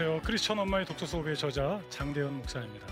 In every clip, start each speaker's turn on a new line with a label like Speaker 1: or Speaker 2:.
Speaker 1: 안녕하세요. 크리스천 엄마의 독서 수업의 저자 장대현 목사입니다.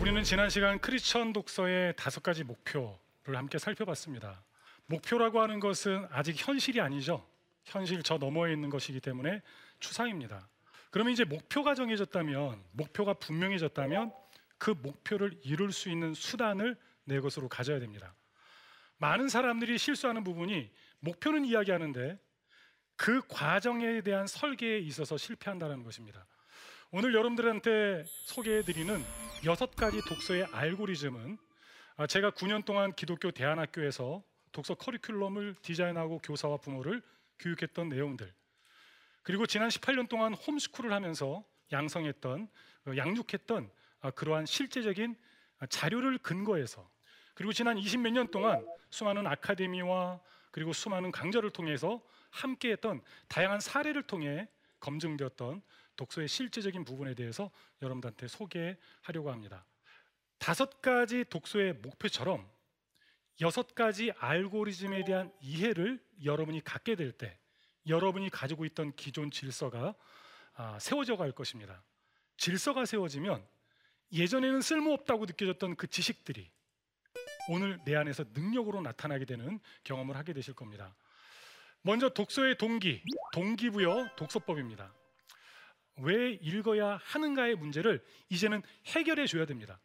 Speaker 1: 우리는 지난 시간 크리스천 독서의 다섯 가지 목표 를 함께 살펴봤습니다. 목표라고 하는 것은 아직 현실이 아니죠. 현실 저 너머에 있는 것이기 때문에 추상입니다. 그러면 이제 목표가 정해졌다면, 목표가 분명해졌다면 그 목표를 이룰 수 있는 수단을 내 것으로 가져야 됩니다. 많은 사람들이 실수하는 부분이 목표는 이야기하는데 그 과정에 대한 설계에 있어서 실패한다는 것입니다. 오늘 여러분들한테 소개해드리는 여섯 가지 독서의 알고리즘은 아, 제가 9년 동안 기독교 대안학교에서 독서 커리큘럼을 디자인하고 교사와 부모를 교육했던 내용들 그리고 지난 18년 동안 홈스쿨을 하면서 양성했던 어, 양육했던 아, 그러한 실제적인 자료를 근거해서 그리고 지난 20몇 년 동안 수많은 아카데미와 그리고 수많은 강좌를 통해서 함께했던 다양한 사례를 통해 검증되었던 독서의 실제적인 부분에 대해서 여러분들한테 소개하려고 합니다. 다섯 가지 독서의 목표처럼 여섯 가지 알고리즘에 대한 이해를 여러분이 갖게 될 때 여러분이 가지고 있던 기존 질서가 아, 세워져 갈 것입니다. 질서가 세워지면 예전에는 쓸모없다고 느껴졌던 그 지식들이 오늘 내 안에서 능력으로 나타나게 되는 경험을 하게 되실 겁니다. 먼저 독서의 동기, 동기부여 독서법입니다. 왜 읽어야 하는가의 문제를 이제는 해결해 줘야 됩니다.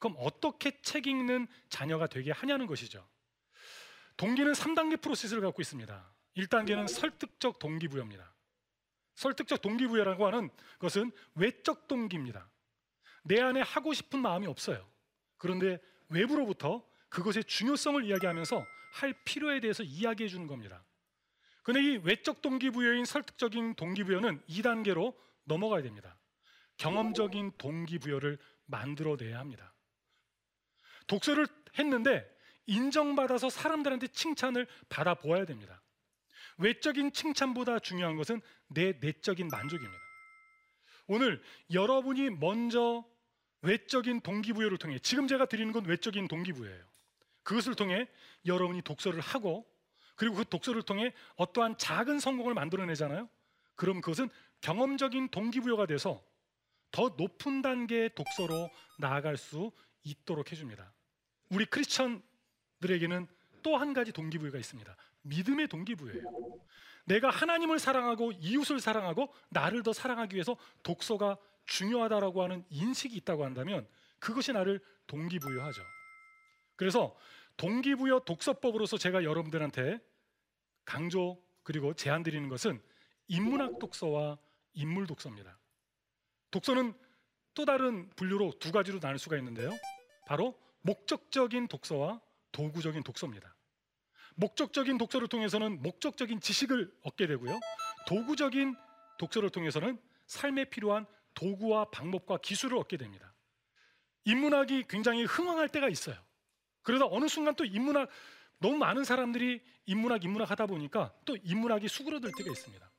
Speaker 1: 그럼 어떻게 책 읽는 자녀가 되게 하냐는 것이죠. 동기는 3단계 프로세스를 갖고 있습니다. 1단계는 설득적 동기부여입니다. 설득적 동기부여라고 하는 것은 외적 동기입니다. 내 안에 하고 싶은 마음이 없어요. 그런데 외부로부터 그것의 중요성을 이야기하면서 할 필요에 대해서 이야기해 주는 겁니다. 근데 이 외적 동기부여인 설득적인 동기부여는 2단계로 넘어가야 됩니다. 경험적인 동기부여를 만들어내야 합니다. 독서를 했는데 인정받아서 사람들한테 칭찬을 받아 보아야 됩니다. 외적인 칭찬보다 중요한 것은 내 내적인 만족입니다. 오늘 여러분이 먼저 외적인 동기부여를 통해 지금 제가 드리는 건 외적인 동기부여예요. 그것을 통해 여러분이 독서를 하고 그리고 그 독서를 통해 어떠한 작은 성공을 만들어내잖아요. 그럼 그것은 경험적인 동기부여가 돼서 더 높은 단계의 독서로 나아갈 수 있도록 해줍니다. 우리 크리스천들에게는 또 한 가지 동기부여가 있습니다. 믿음의 동기부여예요. 내가 하나님을 사랑하고 이웃을 사랑하고 나를 더 사랑하기 위해서 독서가 중요하다라고 하는 인식이 있다고 한다면 그것이 나를 동기부여하죠. 그래서 동기부여 독서법으로서 제가 여러분들한테 강조 그리고 제안 드리는 것은 인문학 독서와 인물 독서입니다. 독서는 또 다른 분류로 두 가지로 나눌 수가 있는데요. 바로 목적적인 독서와 도구적인 독서입니다. 목적적인 독서를 통해서는 목적적인 지식을 얻게 되고요. 도구적인 독서를 통해서는 삶에 필요한 도구와 방법과 기술을 얻게 됩니다. 인문학이 굉장히 흥황할 때가 있어요. 그러다 어느 순간 또 인문학 너무 많은 사람들이 인문학 인문학 하다 보니까 또 인문학이 수그러들 때가 있습니다.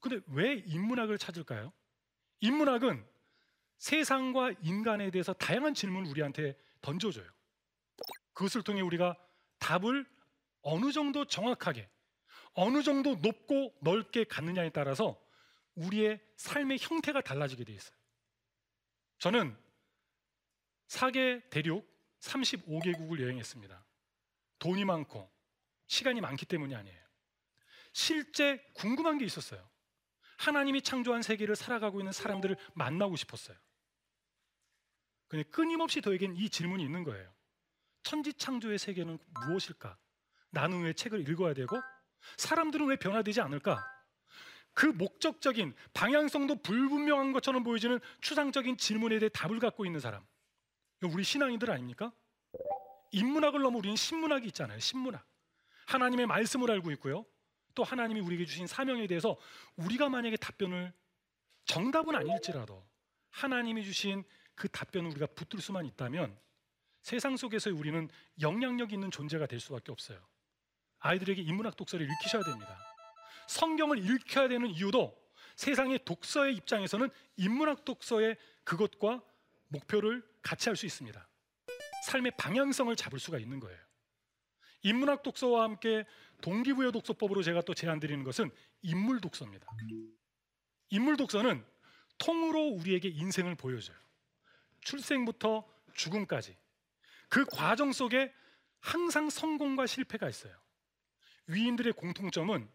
Speaker 1: 근데 왜 인문학을 찾을까요? 인문학은 세상과 인간에 대해서 다양한 질문을 우리한테 던져줘요. 그것을 통해 우리가 답을 어느 정도 정확하게, 어느 정도 높고 넓게 갖느냐에 따라서 우리의 삶의 형태가 달라지게 돼 있어요. 저는 사계 대륙 35개국을 여행했습니다. 돈이 많고 시간이 많기 때문이 아니에요. 실제 궁금한 게 있었어요. 하나님이 창조한 세계를 살아가고 있는 사람들을 만나고 싶었어요. 근데 끊임없이 저에겐 이 질문이 있는 거예요. 천지 창조의 세계는 무엇일까? 나는 왜 책을 읽어야 되고 사람들은 왜 변화되지 않을까? 그 목적적인 방향성도 불분명한 것처럼 보여지는 추상적인 질문에 대해 답을 갖고 있는 사람. 우리 신앙인들 아닙니까? 인문학을 넘어 우리는 신문학이 있잖아요. 신문학. 하나님의 말씀을 알고 있고요. 또 하나님이 우리에게 주신 사명에 대해서 우리가 만약에 답변을 정답은 아닐지라도 하나님이 주신 그 답변을 우리가 붙들 수만 있다면 세상 속에서의 우리는 영향력 있는 존재가 될 수밖에 없어요. 아이들에게 인문학 독서를 읽히셔야 됩니다. 성경을 읽혀야 되는 이유도 세상의 독서의 입장에서는 인문학 독서의 그것과 목표를 같이 할 수 있습니다. 삶의 방향성을 잡을 수가 있는 거예요. 인문학 독서와 함께 동기부여 독서법으로 제가 또 제안 드리는 것은 인물 독서입니다. 인물 독서는 통으로 우리에게 인생을 보여줘요. 출생부터 죽음까지 그 과정 속에 항상 성공과 실패가 있어요. 위인들의 공통점은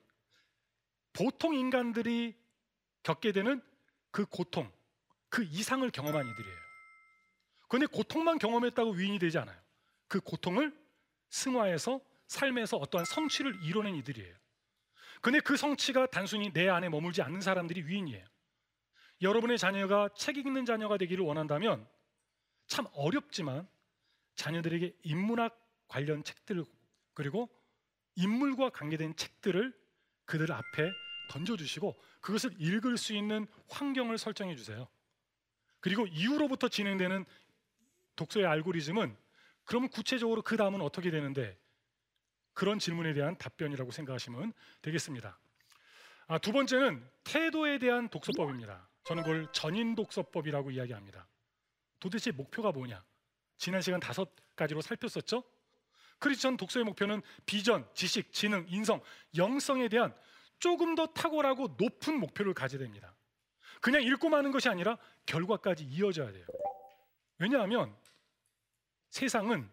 Speaker 1: 보통 인간들이 겪게 되는 그 고통, 그 이상을 경험한 이들이에요. 그런데 고통만 경험했다고 위인이 되지 않아요. 그 고통을 승화해서 삶에서 어떠한 성취를 이뤄낸 이들이에요. 근데 그 성취가 단순히 내 안에 머물지 않는 사람들이 위인이에요. 여러분의 자녀가 책 읽는 자녀가 되기를 원한다면 참 어렵지만 자녀들에게 인문학 관련 책들 그리고 인물과 관계된 책들을 그들 앞에 던져주시고 그것을 읽을 수 있는 환경을 설정해 주세요. 그리고 이후로부터 진행되는 독서의 알고리즘은 그러면 구체적으로 그 다음은 어떻게 되는데 그런 질문에 대한 답변이라고 생각하시면 되겠습니다. 아, 두 번째는 태도에 대한 독서법입니다. 저는 그걸 전인 독서법이라고 이야기합니다. 도대체 목표가 뭐냐? 지난 시간 다섯 가지로 살폈었죠? 크리스천 독서의 목표는 비전, 지식, 지능, 인성, 영성에 대한 조금 더 탁월하고 높은 목표를 가져야 됩니다. 그냥 읽고 마는 것이 아니라 결과까지 이어져야 돼요. 왜냐하면 세상은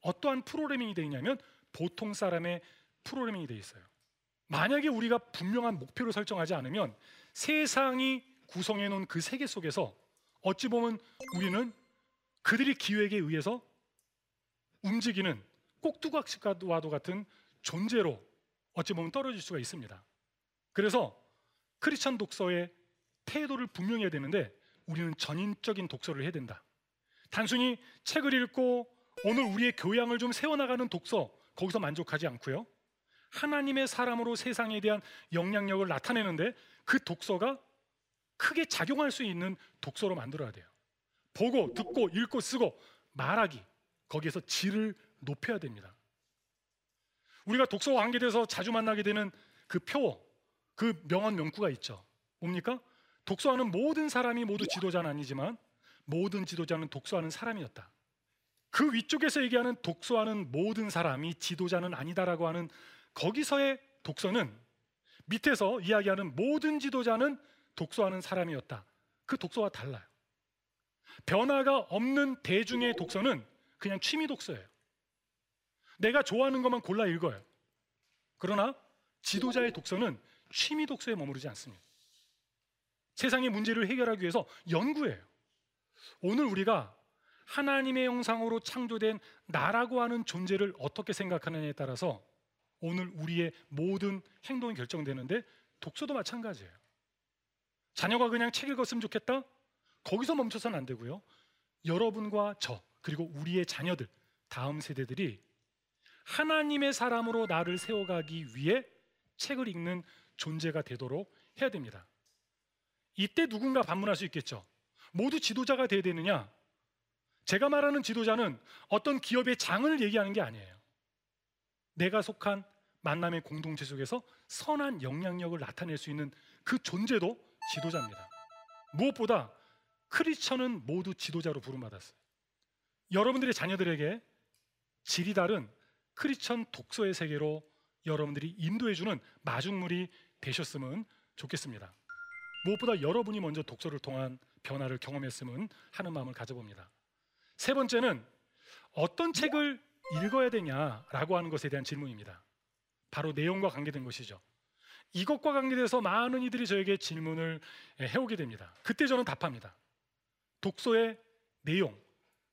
Speaker 1: 어떠한 프로그래밍이 되어 있냐면 보통 사람의 프로그래밍이 되어 있어요. 만약에 우리가 분명한 목표를 설정하지 않으면 세상이 구성해 놓은 그 세계 속에서 어찌 보면 우리는 그들의 기획에 의해서 움직이는 꼭두각시와도 같은 존재로 어찌 보면 떨어질 수가 있습니다. 그래서 크리스천 독서의 태도를 분명히 해야 되는데 우리는 전인적인 독서를 해야 된다. 단순히 책을 읽고 오늘 우리의 교양을 좀 세워나가는 독서 거기서 만족하지 않고요. 하나님의 사람으로 세상에 대한 영향력을 나타내는데 그 독서가 크게 작용할 수 있는 독서로 만들어야 돼요. 보고 듣고 읽고 쓰고 말하기 거기에서 질을 높여야 됩니다. 우리가 독서와 관계돼서 자주 만나게 되는 그 표어, 그 명언 명구가 있죠. 뭡니까? 독서하는 모든 사람이 모두 지도자는 아니지만 모든 지도자는 독서하는 사람이었다. 그 위쪽에서 얘기하는 독서하는 모든 사람이 지도자는 아니다라고 하는 거기서의 독서는 밑에서 이야기하는 모든 지도자는 독서하는 사람이었다. 그 독서와 달라요. 변화가 없는 대중의 독서는 그냥 취미 독서예요. 내가 좋아하는 것만 골라 읽어요. 그러나 지도자의 독서는 취미 독서에 머무르지 않습니다. 세상의 문제를 해결하기 위해서 연구해요. 오늘 우리가 하나님의 형상으로 창조된 나라고 하는 존재를 어떻게 생각하느냐에 따라서 오늘 우리의 모든 행동이 결정되는데 독서도 마찬가지예요. 자녀가 그냥 책 읽었으면 좋겠다? 거기서 멈춰서는 안 되고요. 여러분과 저, 그리고 우리의 자녀들, 다음 세대들이 하나님의 사람으로 나를 세워가기 위해 책을 읽는 존재가 되도록 해야 됩니다. 이때 누군가 반문할 수 있겠죠. 모두 지도자가 돼야 되느냐? 제가 말하는 지도자는 어떤 기업의 장을 얘기하는 게 아니에요. 내가 속한 만남의 공동체 속에서 선한 영향력을 나타낼 수 있는 그 존재도 지도자입니다. 무엇보다 크리스천은 모두 지도자로 부름받았어요. 여러분들의 자녀들에게 질이 다른 크리스천 독서의 세계로 여러분들이 인도해주는 마중물이 되셨으면 좋겠습니다. 무엇보다 여러분이 먼저 독서를 통한 변화를 경험했으면 하는 마음을 가져봅니다. 세 번째는 어떤 책을 읽어야 되냐라고 하는 것에 대한 질문입니다. 바로 내용과 관계된 것이죠. 이것과 관계돼서 많은 이들이 저에게 질문을 해오게 됩니다. 그때 저는 답합니다. 독서의 내용,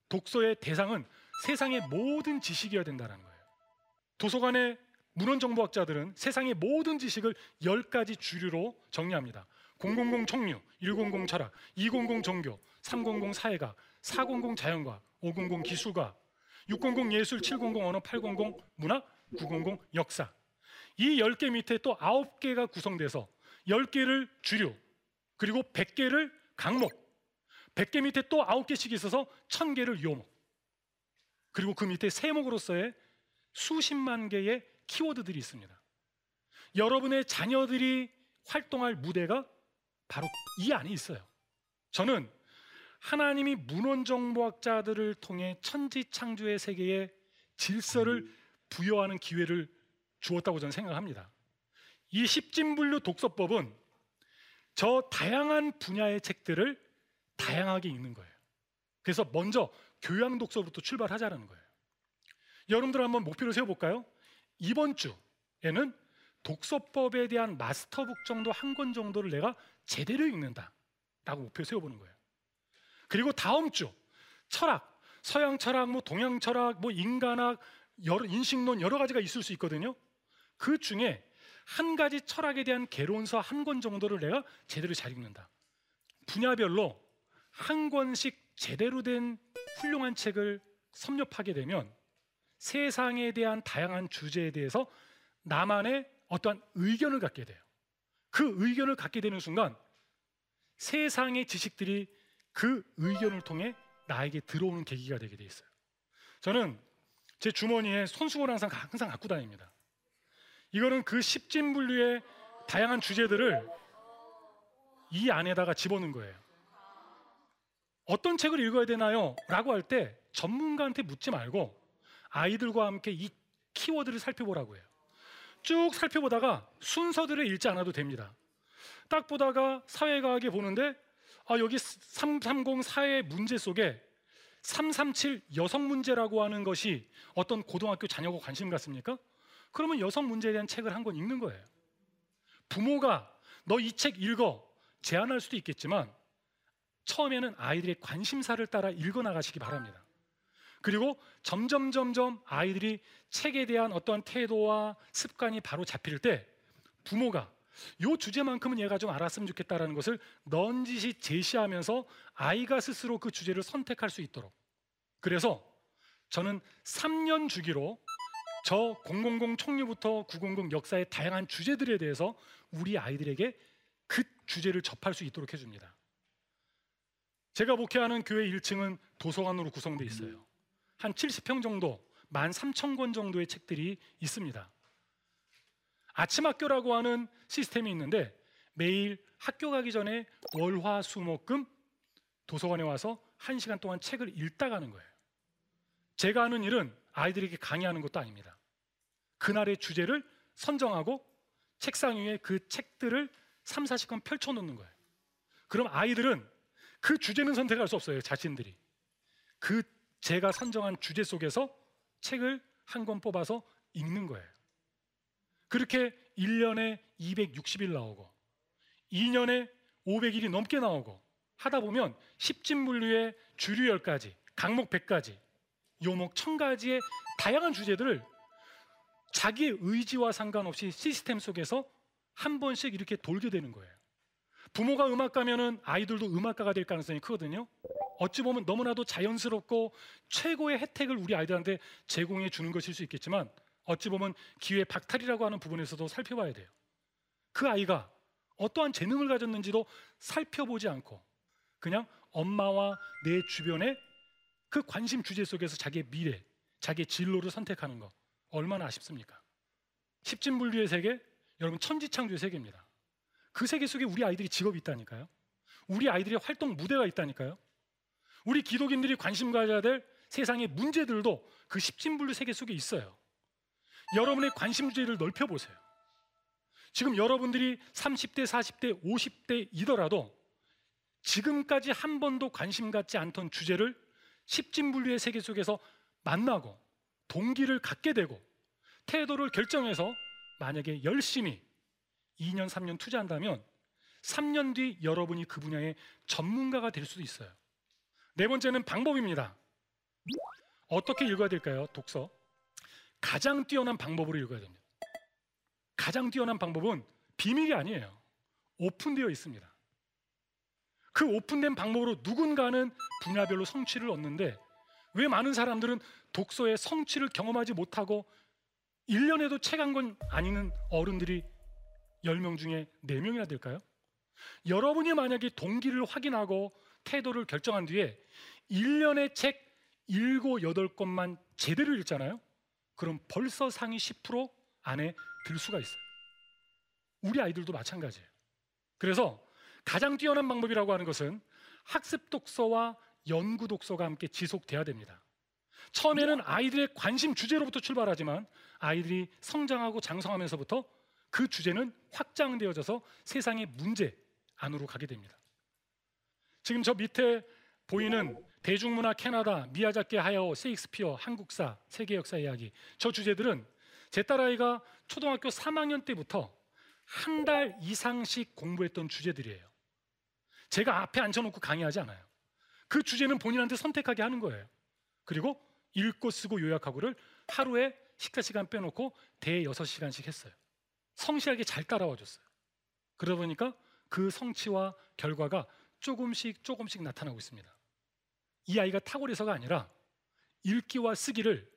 Speaker 1: 독서의 대상은 세상의 모든 지식이어야 된다는 거예요. 도서관의 문헌 정보학자들은 세상의 모든 지식을 10가지 주류로 정리합니다. 000 청류, 100 철학, 200 종교, 300 사회가, 400 자연과, 500 기술과, 600 예술, 700 언어, 800 문학, 900 역사. 이 10개 밑에 또 9개가 구성돼서 10개를 주류, 그리고 100개를 강목, 100개 밑에 또 9개씩 있어서 1000개를 요목. 그리고 그 밑에 세목으로서의 수십만 개의 키워드들이 있습니다. 여러분의 자녀들이 활동할 무대가 바로 이 안에 있어요. 저는 하나님이 문헌정보학자들을 통해 천지창조의 세계에 질서를 부여하는 기회를 주었다고 저는 생각합니다. 이 십진분류 독서법은 저 다양한 분야의 책들을 다양하게 읽는 거예요. 그래서 먼저 교양 독서부터 출발하자는 거예요. 여러분들 한번 목표를 세워볼까요? 이번 주에는 독서법에 대한 마스터북 정도 한 권 정도를 내가 제대로 읽는다 라고 목표 세워보는 거예요. 그리고 다음 주 철학, 서양 철학, 뭐 동양 철학, 뭐 인간학, 여러, 인식론 여러 가지가 있을 수 있거든요. 그 중에 한 가지 철학에 대한 개론서 한 권 정도를 내가 제대로 잘 읽는다. 분야별로 한 권씩 제대로 된 훌륭한 책을 섭렵하게 되면 세상에 대한 다양한 주제에 대해서 나만의 어떠한 의견을 갖게 돼요. 그 의견을 갖게 되는 순간 세상의 지식들이 그 의견을 통해 나에게 들어오는 계기가 되게 돼 있어요. 저는 제 주머니에 손수건을 항상 항상 갖고 다닙니다. 이거는 그 십진 분류의 다양한 주제들을 이 안에다가 집어넣은 거예요. 어떤 책을 읽어야 되나요? 라고 할 때 전문가한테 묻지 말고 아이들과 함께 이 키워드를 살펴보라고 해요. 쭉 살펴보다가 순서들을 읽지 않아도 됩니다. 딱 보다가 사회과학에 보는데 아, 여기 330 사회 문제 속에 337 여성 문제라고 하는 것이 어떤 고등학교 자녀가 관심 갖습니까? 그러면 여성 문제에 대한 책을 한 권 읽는 거예요. 부모가 너 이 책 읽어 제안할 수도 있겠지만 처음에는 아이들의 관심사를 따라 읽어 나가시기 바랍니다. 그리고 점점 점점 아이들이 책에 대한 어떤 태도와 습관이 바로 잡힐 때 부모가 요 주제만큼은 얘가 좀 알았으면 좋겠다라는 것을 넌지시 제시하면서 아이가 스스로 그 주제를 선택할 수 있도록 그래서 저는 3년 주기로 저 000 총리부터 900 역사의 다양한 주제들에 대해서 우리 아이들에게 그 주제를 접할 수 있도록 해줍니다. 제가 목회하는 교회 1층은 도서관으로 구성되어 있어요. 한 70평 정도, 13,000권 정도의 책들이 있습니다. 아침 학교라고 하는 시스템이 있는데 매일 학교 가기 전에 월화 수목금 도서관에 와서 1시간 동안 책을 읽다 가는 거예요. 제가 하는 일은 아이들에게 강의하는 것도 아닙니다. 그날의 주제를 선정하고 책상 위에 그 책들을 3, 40권 펼쳐 놓는 거예요. 그럼 아이들은 그 주제는 선택할 수 없어요. 자신들이. 그 제가 선정한 주제 속에서 책을 한 권 뽑아서 읽는 거예요. 그렇게 1년에 260일 나오고 2년에 500일이 넘게 나오고 하다 보면 10진물류의 주류 10가지, 강목 100가지, 요목 1000가지의 다양한 주제들을 자기의 의지와 상관없이 시스템 속에서 한 번씩 이렇게 돌게 되는 거예요. 부모가 음악가면은 아이들도 음악가가 될 가능성이 크거든요. 어찌 보면 너무나도 자연스럽고 최고의 혜택을 우리 아이들한테 제공해 주는 것일 수 있겠지만 어찌 보면 기회 박탈이라고 하는 부분에서도 살펴봐야 돼요. 그 아이가 어떠한 재능을 가졌는지도 살펴보지 않고 그냥 엄마와 내 주변의 그 관심 주제 속에서 자기의 미래, 자기의 진로를 선택하는 것 얼마나 아쉽습니까? 십진 분류의 세계, 여러분 천지창조의 세계입니다. 그 세계 속에 우리 아이들이 직업이 있다니까요. 우리 아이들의 활동 무대가 있다니까요. 우리 기독인들이 관심 가져야 될 세상의 문제들도 그 십진 분류 세계 속에 있어요. 여러분의 관심 주제를 넓혀 보세요. 지금 여러분들이 30대, 40대, 50대이더라도 지금까지 한 번도 관심 갖지 않던 주제를 십진 분류의 세계 속에서 만나고 동기를 갖게 되고 태도를 결정해서 만약에 열심히 2년, 3년 투자한다면 3년 뒤 여러분이 그 분야의 전문가가 될 수도 있어요. 네 번째는 방법입니다. 어떻게 읽어야 될까요? 독서. 가장 뛰어난 방법으로 읽어야 됩니다. 가장 뛰어난 방법은 비밀이 아니에요. 오픈되어 있습니다. 그 오픈된 방법으로 누군가는 분야별로 성취를 얻는데 왜 많은 사람들은 독서의 성취를 경험하지 못하고 1년에도 책 한권안 읽는 어른들이 10명 중에 4명이나 될까요? 여러분이 만약에 동기를 확인하고 태도를 결정한 뒤에 1년에 책 7, 8권만 제대로 읽잖아요. 그럼 벌써 상위 10% 안에 들 수가 있어요. 우리 아이들도 마찬가지예요. 그래서 가장 뛰어난 방법이라고 하는 것은 학습 독서와 연구 독서가 함께 지속돼야 됩니다. 처음에는 아이들의 관심 주제로부터 출발하지만 아이들이 성장하고 장성하면서부터 그 주제는 확장되어져서 세상의 문제 안으로 가게 됩니다. 지금 저 밑에 보이는 대중문화 캐나다, 미야자키 하야오, 세익스피어, 한국사, 세계 역사 이야기 저 주제들은 제 딸아이가 초등학교 3학년 때부터 한 달 이상씩 공부했던 주제들이에요. 제가 앞에 앉혀놓고 강의하지 않아요. 그 주제는 본인한테 선택하게 하는 거예요. 그리고 읽고 쓰고 요약하고를 하루에 식사 시간 빼놓고 대 6시간씩 했어요. 성실하게 잘 따라와 줬어요. 그러다 보니까 그 성취와 결과가 조금씩 조금씩 나타나고 있습니다. 이 아이가 탁월해서가 아니라 읽기와 쓰기를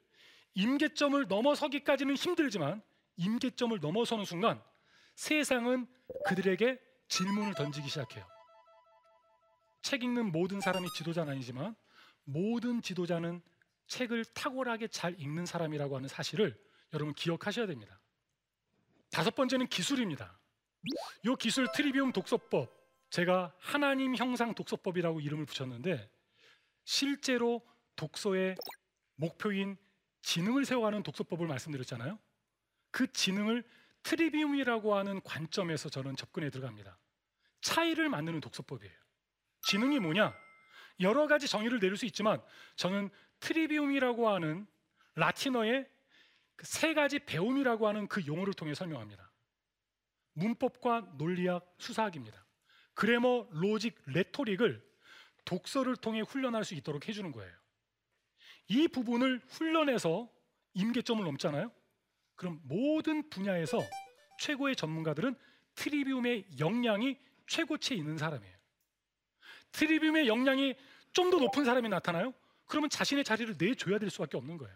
Speaker 1: 임계점을 넘어서기까지는 힘들지만 임계점을 넘어서는 순간 세상은 그들에게 질문을 던지기 시작해요. 책 읽는 모든 사람이 지도자는 아니지만 모든 지도자는 책을 탁월하게 잘 읽는 사람이라고 하는 사실을 여러분 기억하셔야 됩니다. 다섯 번째는 기술입니다. 이 기술 trivium 독서법 제가 하나님 형상 독서법이라고 이름을 붙였는데 실제로 독서의 목표인 지능을 세워가는 독서법을 말씀드렸잖아요. 그 지능을 trivium이라고 하는 관점에서 저는 접근해 들어갑니다. 차이를 만드는 독서법이에요. 지능이 뭐냐? 여러 가지 정의를 내릴 수 있지만 저는 trivium이라고 하는 라틴어의 그 세 가지 배움이라고 하는 그 용어를 통해 설명합니다. 문법과 논리학, 수사학입니다. grammar, logic, rhetoric을 독서를 통해 훈련할 수 있도록 해주는 거예요. 이 부분을 훈련해서 임계점을 넘잖아요. 그럼 모든 분야에서 최고의 전문가들은 트리비움의 역량이 최고치에 있는 사람이에요. 트리비움의 역량이 좀 더 높은 사람이 나타나요? 그러면 자신의 자리를 내줘야 될 수밖에 없는 거예요.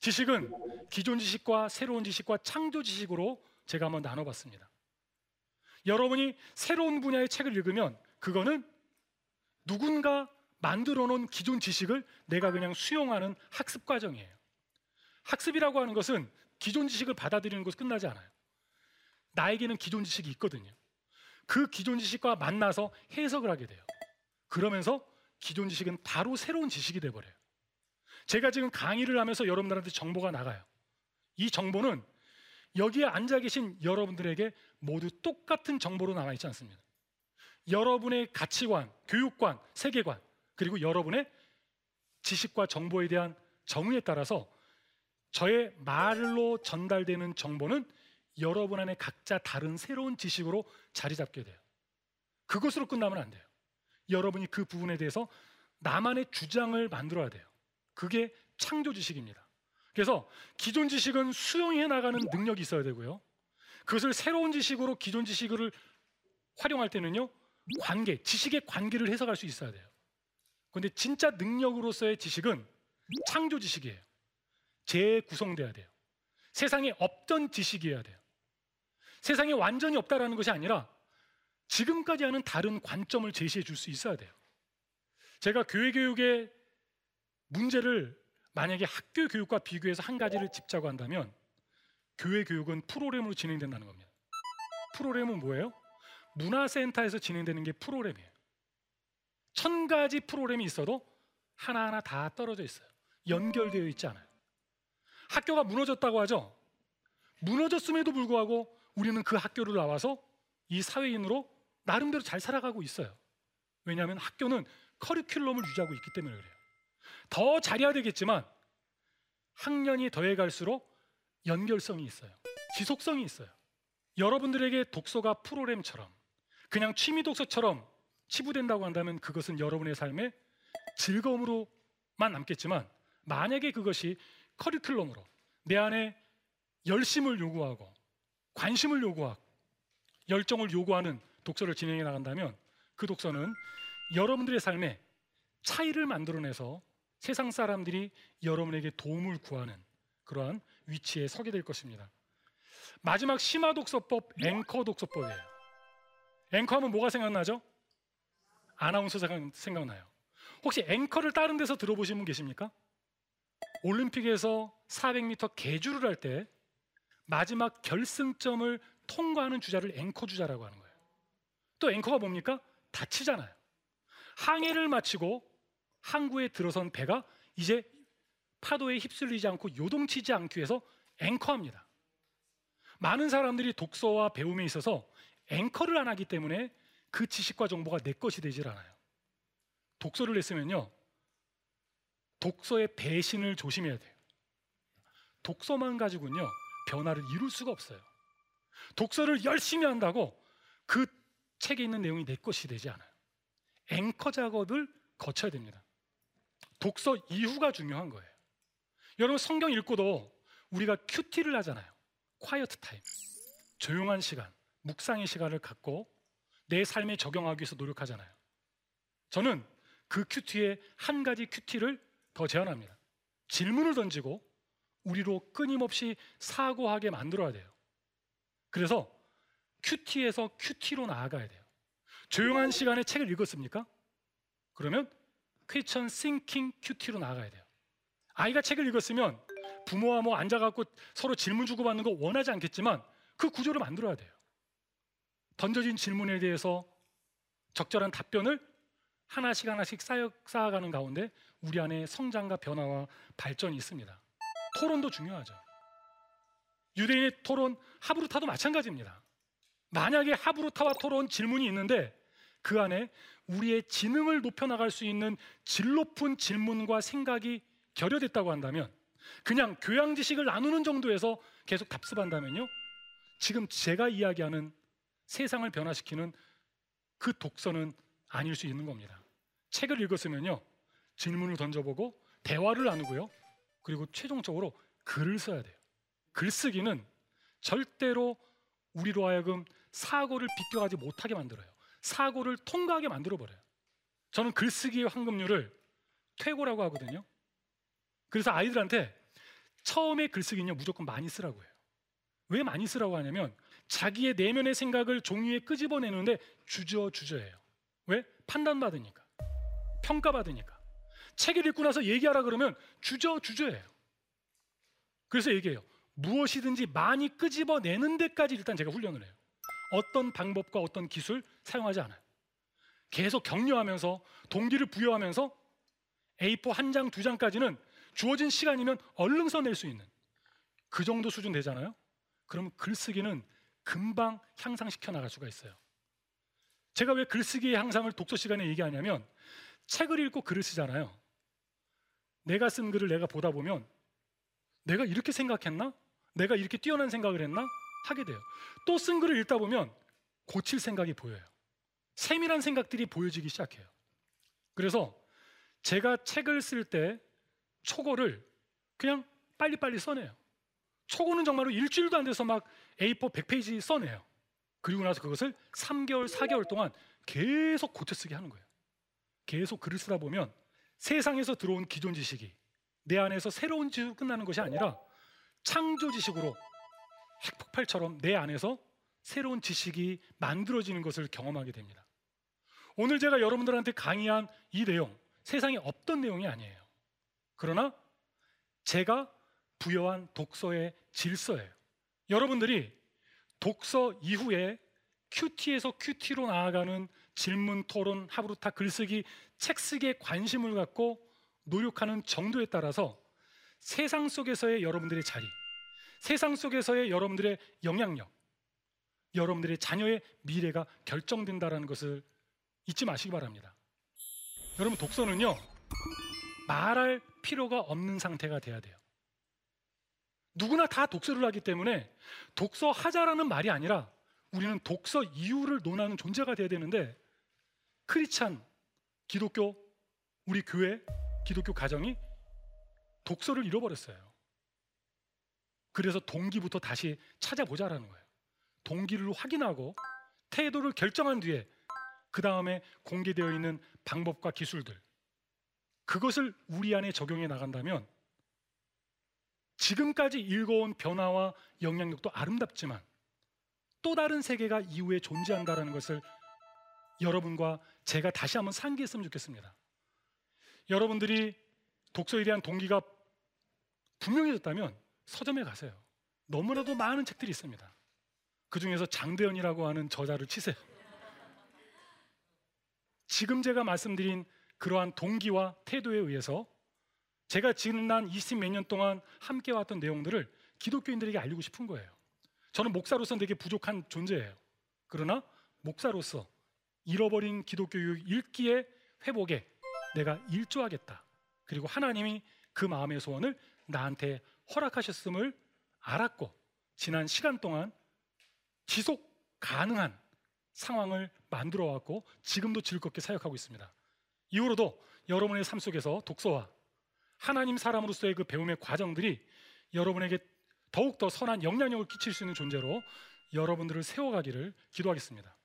Speaker 1: 지식은 기존 지식과 새로운 지식과 창조 지식으로 제가 한번 나눠봤습니다. 여러분이 새로운 분야의 책을 읽으면 그거는 누군가 만들어 놓은 기존 지식을 내가 그냥 수용하는 학습 과정이에요. 학습이라고 하는 것은 기존 지식을 받아들이는 것이 끝나지 않아요. 나에게는 기존 지식이 있거든요. 그 기존 지식과 만나서 해석을 하게 돼요. 그러면서 기존 지식은 바로 새로운 지식이 돼 버려요. 제가 지금 강의를 하면서 여러분들한테 정보가 나가요. 이 정보는 여기에 앉아 계신 여러분들에게 모두 똑같은 정보로 남아 있지 않습니다. 여러분의 가치관, 교육관, 세계관, 그리고 여러분의 지식과 정보에 대한 정의에 따라서 저의 말로 전달되는 정보는 여러분 안에 각자 다른 새로운 지식으로 자리 잡게 돼요. 그것으로 끝나면 안 돼요. 여러분이 그 부분에 대해서 나만의 주장을 만들어야 돼요. 그게 창조 지식입니다. 그래서 기존 지식은 수용해 나가는 능력이 있어야 되고요. 그것을 새로운 지식으로 기존 지식을 활용할 때는요. 관계, 지식의 관계를 해석할 수 있어야 돼요. 그런데 진짜 능력으로서의 지식은 창조 지식이에요. 재구성돼야 돼요. 세상에 없던 지식이어야 돼요. 세상에 완전히 없다라는 것이 아니라 지금까지 하는 다른 관점을 제시해 줄 수 있어야 돼요. 제가 교회 교육의 문제를 만약에 학교 교육과 비교해서 한 가지를 짚자고 한다면 교회 교육은 프로그램으로 진행된다는 겁니다. 프로그램은 뭐예요? 문화센터에서 진행되는 게 프로그램이에요. 천 가지 프로그램이 있어도 하나하나 다 떨어져 있어요. 연결되어 있지 않아요. 학교가 무너졌다고 하죠. 무너졌음에도 불구하고 우리는 그 학교를 나와서 이 사회인으로 나름대로 잘 살아가고 있어요. 왜냐하면 학교는 커리큘럼을 유지하고 있기 때문에 그래요. 더 잘해야 되겠지만 학년이 더해 갈수록 연결성이 있어요. 지속성이 있어요. 여러분들에게 독서가 프로그램처럼 그냥 취미 독서처럼 치부된다고 한다면 그것은 여러분의 삶의 즐거움으로만 남겠지만 만약에 그것이 커리큘럼으로 내 안에 열심을 요구하고 관심을 요구하고 열정을 요구하는 독서를 진행해 나간다면 그 독서는 여러분들의 삶에 차이를 만들어내서 세상 사람들이 여러분에게 도움을 구하는 그러한 위치에 서게 될 것입니다. 마지막 심화 독서법 앵커 독서법이에요. 앵커 하면 뭐가 생각나죠? 아나운서 생각 나요. 혹시 앵커를 다른 데서 들어보신 분 계십니까? 올림픽에서 400m 계주를 할 때 마지막 결승점을 통과하는 주자를 앵커 주자라고 하는 거예요. 또 앵커가 뭡니까? 다치잖아요. 항해를 마치고 항구에 들어선 배가 이제 파도에 휩쓸리지 않고 요동치지 않기 위해서 앵커합니다. 많은 사람들이 독서와 배움에 있어서 앵커를 안 하기 때문에 그 지식과 정보가 내 것이 되질 않아요. 독서를 했으면요. 독서의 배신을 조심해야 돼요. 독서만 가지고는요. 변화를 이룰 수가 없어요. 독서를 열심히 한다고 그 책에 있는 내용이 내 것이 되지 않아요. 앵커 작업을 거쳐야 됩니다. 독서 이후가 중요한 거예요. 여러분 성경 읽고도 우리가 QT를 하잖아요. Quiet Time. 조용한 시간, 묵상의 시간을 갖고 내 삶에 적용하기 위해서 노력하잖아요. 저는 그 QT에 한 가지 QT를 더 제안합니다. 질문을 던지고 우리로 끊임없이 사고하게 만들어야 돼요. 그래서 QT에서 QT로 나아가야 돼요. 조용한 시간에 책을 읽었습니까? 그러면 question thinking QT로 나아가야 돼요. 아이가 책을 읽었으면 부모와 뭐 앉아갖고 서로 질문 주고받는 거 원하지 않겠지만 그 구조를 만들어야 돼요. 던져진 질문에 대해서 적절한 답변을 하나씩 하나씩 쌓여, 쌓아가는 가운데 우리 안에 성장과 변화와 발전이 있습니다. 토론도 중요하죠. 유대인의 토론 하브루타도 마찬가지입니다. 만약에 하브루타와 토론 질문이 있는데 그 안에 우리의 지능을 높여 나갈 수 있는 질 높은 질문과 생각이 결여됐다고 한다면 그냥 교양 지식을 나누는 정도에서 계속 답습한다면요. 지금 제가 이야기하는 세상을 변화시키는 그 독서는 아닐 수 있는 겁니다. 책을 읽었으면요. 질문을 던져보고 대화를 나누고요. 그리고 최종적으로 글을 써야 돼요. 글쓰기는 절대로 우리로 하여금 사고를 비껴가지 못하게 만들어요. 사고를 통과하게 만들어 버려요. 저는 글쓰기의 황금률을 퇴고라고 하거든요. 그래서 아이들한테 처음에 글쓰기는요 무조건 많이 쓰라고 해요. 왜 많이 쓰라고 하냐면 자기의 내면의 생각을 종이에 끄집어내는데 주저주저해요. 왜? 판단받으니까. 평가받으니까. 책을 읽고 나서 얘기하라 그러면 주저 주저해요. 그래서 얘기해요. 무엇이든지 많이 끄집어내는 데까지 일단 제가 훈련을 해요. 어떤 방법과 어떤 기술 사용하지 않아요. 계속 격려하면서 동기를 부여하면서 A4 한 장, 두 장까지는 주어진 시간이면 얼른 써낼 수 있는 그 정도 수준 되잖아요. 그럼 글쓰기는 금방 향상시켜 나갈 수가 있어요. 제가 왜 글쓰기의 향상을 독서 시간에 얘기하냐면 책을 읽고 글을 쓰잖아요. 내가 쓴 글을 내가 보다 보면 내가 이렇게 생각했나? 내가 이렇게 뛰어난 생각을 했나? 하게 돼요. 또 쓴 글을 읽다 보면 고칠 생각이 보여요. 세밀한 생각들이 보여지기 시작해요. 그래서 제가 책을 쓸 때 초고를 그냥 빨리빨리 써내요. 초고는 정말로 일주일도 안 돼서 막 A4 100페이지 써내요. 그리고 나서 그것을 3개월, 4개월 동안 계속 고쳐 쓰게 하는 거예요. 계속 글을 쓰다 보면 세상에서 들어온 기존 지식이 내 안에서 새로운 지식으로 끝나는 것이 아니라 창조 지식으로 핵폭발처럼 내 안에서 새로운 지식이 만들어지는 것을 경험하게 됩니다. 오늘 제가 여러분들한테 강의한 이 내용, 세상에 없던 내용이 아니에요. 그러나 제가 부여한 독서의 질서예요. 여러분들이 독서 이후에 큐티에서 큐티로 나아가는 질문, 토론, 하브루타, 글쓰기, 책 쓰기에 관심을 갖고 노력하는 정도에 따라서 세상 속에서의 여러분들의 자리, 세상 속에서의 여러분들의 영향력, 여러분들의 자녀의 미래가 결정된다는 것을 잊지 마시기 바랍니다. 여러분 독서는요 말할 필요가 없는 상태가 돼야 돼요. 누구나 다 독서를 하기 때문에 독서하자라는 말이 아니라 우리는 독서 이유를 논하는 존재가 돼야 되는데 크리찬 기독교 우리 교회 기독교 가정이 독서를 잃어버렸어요. 그래서 동기부터 다시 찾아보자라는 거예요. 동기를 확인하고 태도를 결정한 뒤에 그 다음에 공개되어 있는 방법과 기술들 그것을 우리 안에 적용해 나간다면 지금까지 읽어온 변화와 영향력도 아름답지만 또 다른 세계가 이후에 존재한다는 것을 여러분과 제가 다시 한번 상기했으면 좋겠습니다. 여러분들이 독서에 대한 동기가 분명해졌다면 서점에 가세요. 너무나도 많은 책들이 있습니다. 그 중에서 장대현이라고 하는 저자를 치세요. 지금 제가 말씀드린 그러한 동기와 태도에 의해서 제가 지난 20 몇 년 동안 함께 왔던 내용들을 기독교인들에게 알리고 싶은 거예요. 저는 목사로서 되게 부족한 존재예요. 그러나 목사로서 잃어버린 기독교 교육 읽기의 회복에 내가 일조하겠다. 그리고 하나님이 그 마음의 소원을 나한테 허락하셨음을 알았고 지난 시간 동안 지속 가능한 상황을 만들어 왔고 지금도 즐겁게 사역하고 있습니다. 이후로도 여러분의 삶 속에서 독서와 하나님 사람으로서의 그 배움의 과정들이 여러분에게 더욱더 선한 영향력을 끼칠 수 있는 존재로 여러분들을 세워가기를 기도하겠습니다.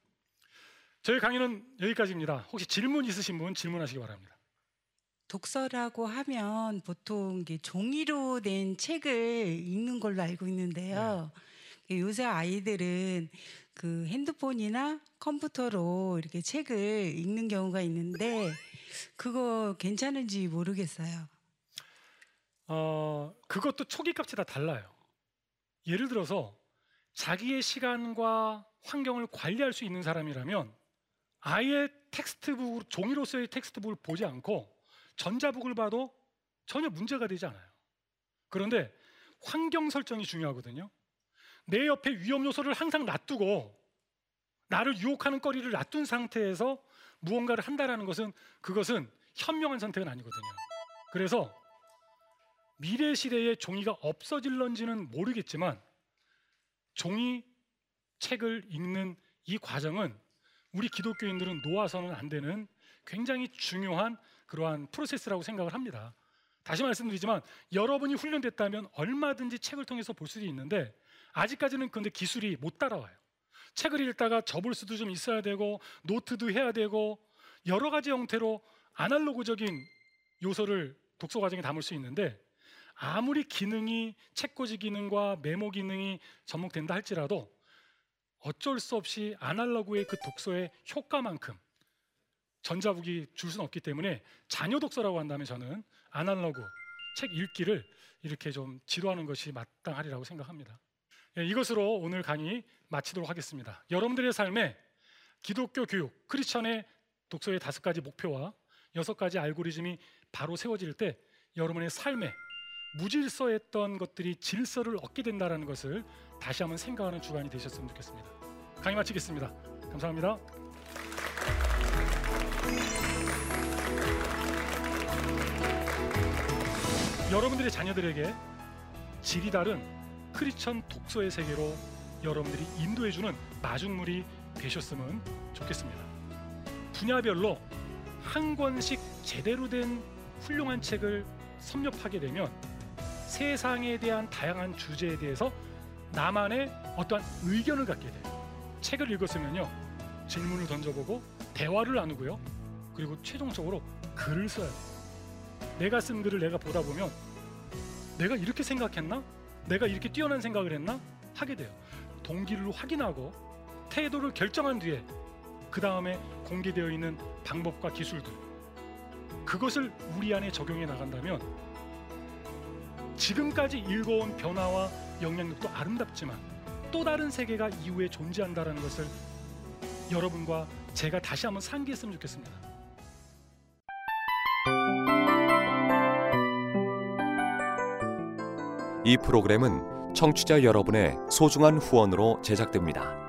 Speaker 1: 저희 강의는 여기까지입니다. 혹시 질문 있으신 분 질문하시기 바랍니다.
Speaker 2: 독서라고 하면 보통 종이로 된 책을 읽는 걸로 알고 있는데요. 네. 요새 아이들은 그 핸드폰이나 컴퓨터로 이렇게 책을 읽는 경우가 있는데 그거 괜찮은지 모르겠어요.
Speaker 1: 어, 그것도 초기 값이 다 달라요. 예를 들어서 자기의 시간과 환경을 관리할 수 있는 사람이라면 아예 textbook 종이로서의 textbook을 보지 않고 전자북을 봐도 전혀 문제가 되지 않아요. 그런데 환경 설정이 중요하거든요. 내 옆에 위험 요소를 항상 놔두고 나를 유혹하는 거리를 놔둔 상태에서 무언가를 한다라는 것은 그것은 현명한 선택은 아니거든요. 그래서 미래 시대에 종이가 없어질런지는 모르겠지만 종이 책을 읽는 이 과정은 우리 기독교인들은 놓아서는 안 되는 굉장히 중요한 그러한 프로세스라고 생각을 합니다. 다시 말씀드리지만 여러분이 훈련됐다면 얼마든지 책을 통해서 볼 수도 있는데 아직까지는 근데 기술이 못 따라와요. 책을 읽다가 접을 수도 좀 있어야 되고 노트도 해야 되고 여러 가지 형태로 아날로그적인 요소를 독서 과정에 담을 수 있는데 아무리 기능이 책꽂이 기능과 메모 기능이 접목된다 할지라도 어쩔 수 없이 아날로그의 그 독서의 효과만큼 전자북이 줄 수는 없기 때문에 자녀 독서라고 한다면 저는 아날로그 책 읽기를 이렇게 좀 지도하는 것이 마땅하리라고 생각합니다. 예, 이것으로 오늘 강의 마치도록 하겠습니다. 여러분들의 삶에 기독교 교육, 크리스천의 독서의 다섯 가지 목표와 여섯 가지 알고리즘이 바로 세워질 때 여러분의 삶에 무질서했던 것들이 질서를 얻게 된다는 것을 다시 한번 생각하는 주간이 되셨으면 좋겠습니다. 강의 마치겠습니다. 감사합니다. 여러분들의 자녀들에게 질이 다른 크리스천 독서의 세계로 여러분들이 인도해주는 마중물이 되셨으면 좋겠습니다. 분야별로 한 권씩 제대로 된 훌륭한 책을 섭렵하게 되면 세상에 대한 다양한 주제에 대해서 나만의 어떠한 의견을 갖게 돼요. 책을 읽었으면요. 질문을 던져보고 대화를 나누고요. 그리고 최종적으로 글을 써요. 내가 쓴 글을 내가 보다 보면 내가 이렇게 생각했나? 내가 이렇게 뛰어난 생각을 했나? 하게 돼요. 동기를 확인하고 태도를 결정한 뒤에 그 다음에 공개되어 있는 방법과 기술들 그것을 우리 안에 적용해 나간다면 지금까지 읽어온 변화와 영향력도 아름답지만 또 다른 세계가 이후에 존재한다는 것을 여러분과 제가 다시 한번 상기했으면 좋겠습니다.
Speaker 3: 이 프로그램은 청취자 여러분의 소중한 후원으로 제작됩니다.